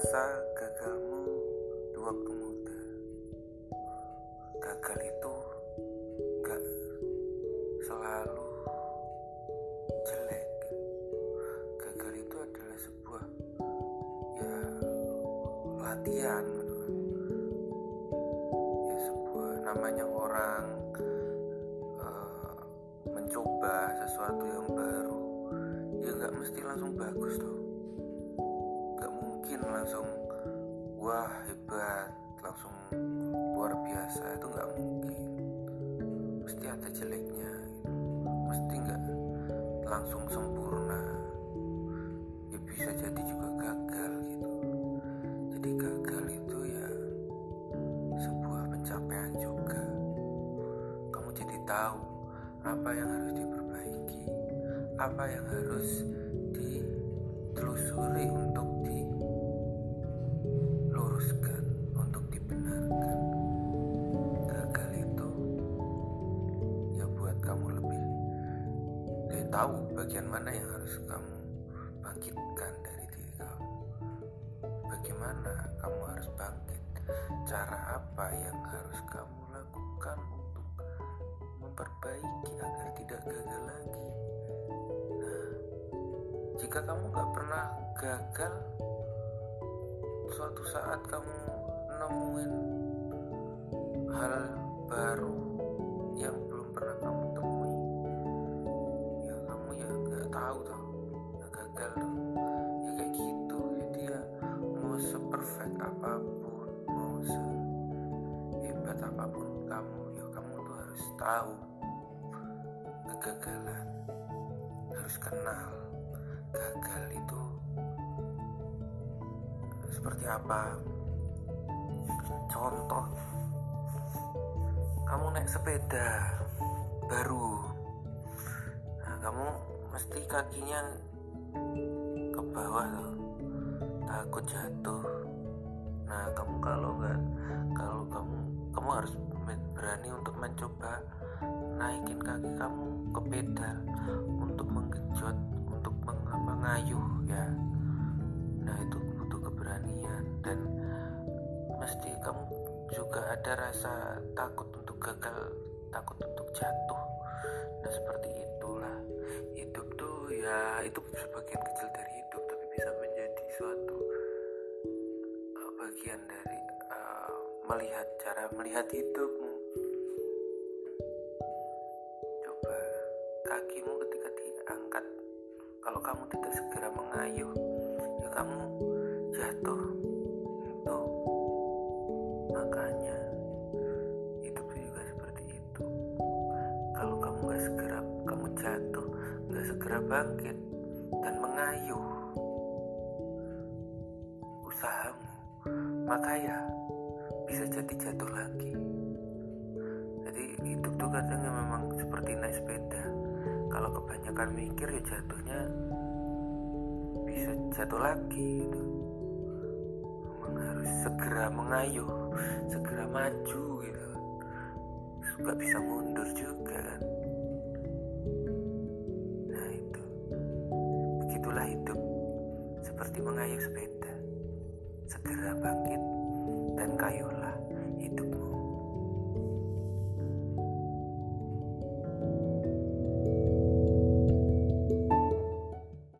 masa gagalmu di waktu muda. Gagal itu gak selalu jelek. Gagal itu adalah sebuah ya latihan. Ya sebuah namanya orang eh, mencoba sesuatu yang baru ya nggak mesti langsung bagus tuh mungkin langsung wah hebat langsung luar biasa itu nggak mungkin. Mesti ada jeleknya mesti nggak langsung sempurna. Ya bisa jadi juga gagal gitu. Jadi gagal itu ya sebuah pencapaian juga. Kamu jadi tahu apa yang harus diperbaiki apa yang harus ditelusuri untuk tahu bagian mana yang harus kamu bangkitkan dari diri kamu. Bagaimana kamu harus bangkit? Cara apa yang harus kamu lakukan untuk memperbaiki agar tidak gagal lagi? Nah jika kamu nggak pernah gagal suatu saat kamu nemuin hal baru tahu tuh gagal tuh. Ya kayak gitu jadi ya mau seperfect apa pun mau sehebat apa pun kamu ya kamu tuh harus tahu kegagalan harus kenal gagal itu seperti apa. Contoh kamu naik sepeda baru. Nah kamu mesti kakinya ke bawah loh takut jatuh. Nah kamu kalau nggak kalau kamu kamu harus berani untuk mencoba naikin kaki kamu ke pedal untuk menggenjot untuk mengayuh ya. Nah itu butuh keberanian dan mesti kamu juga ada rasa takut untuk gagal takut untuk jatuh. Nah seperti itulah ya itu sebagian kecil dari hidup tapi bisa menjadi suatu uh, bagian dari uh, melihat cara melihat hidupmu. Coba kakimu ketika diangkat kalau kamu tidak segera mengayuh segera bangkit dan mengayuh usahamu. Maka ya bisa jadi jatuh lagi. Jadi hidup tuh kadang memang seperti naik sepeda. Kalau kebanyakan mikir ya jatuhnya bisa jatuh lagi gitu. Memang harus segera mengayuh segera maju gitu. Nggak bisa mundur juga kan mengayuh sepeda. Segera bangkit dan kayuh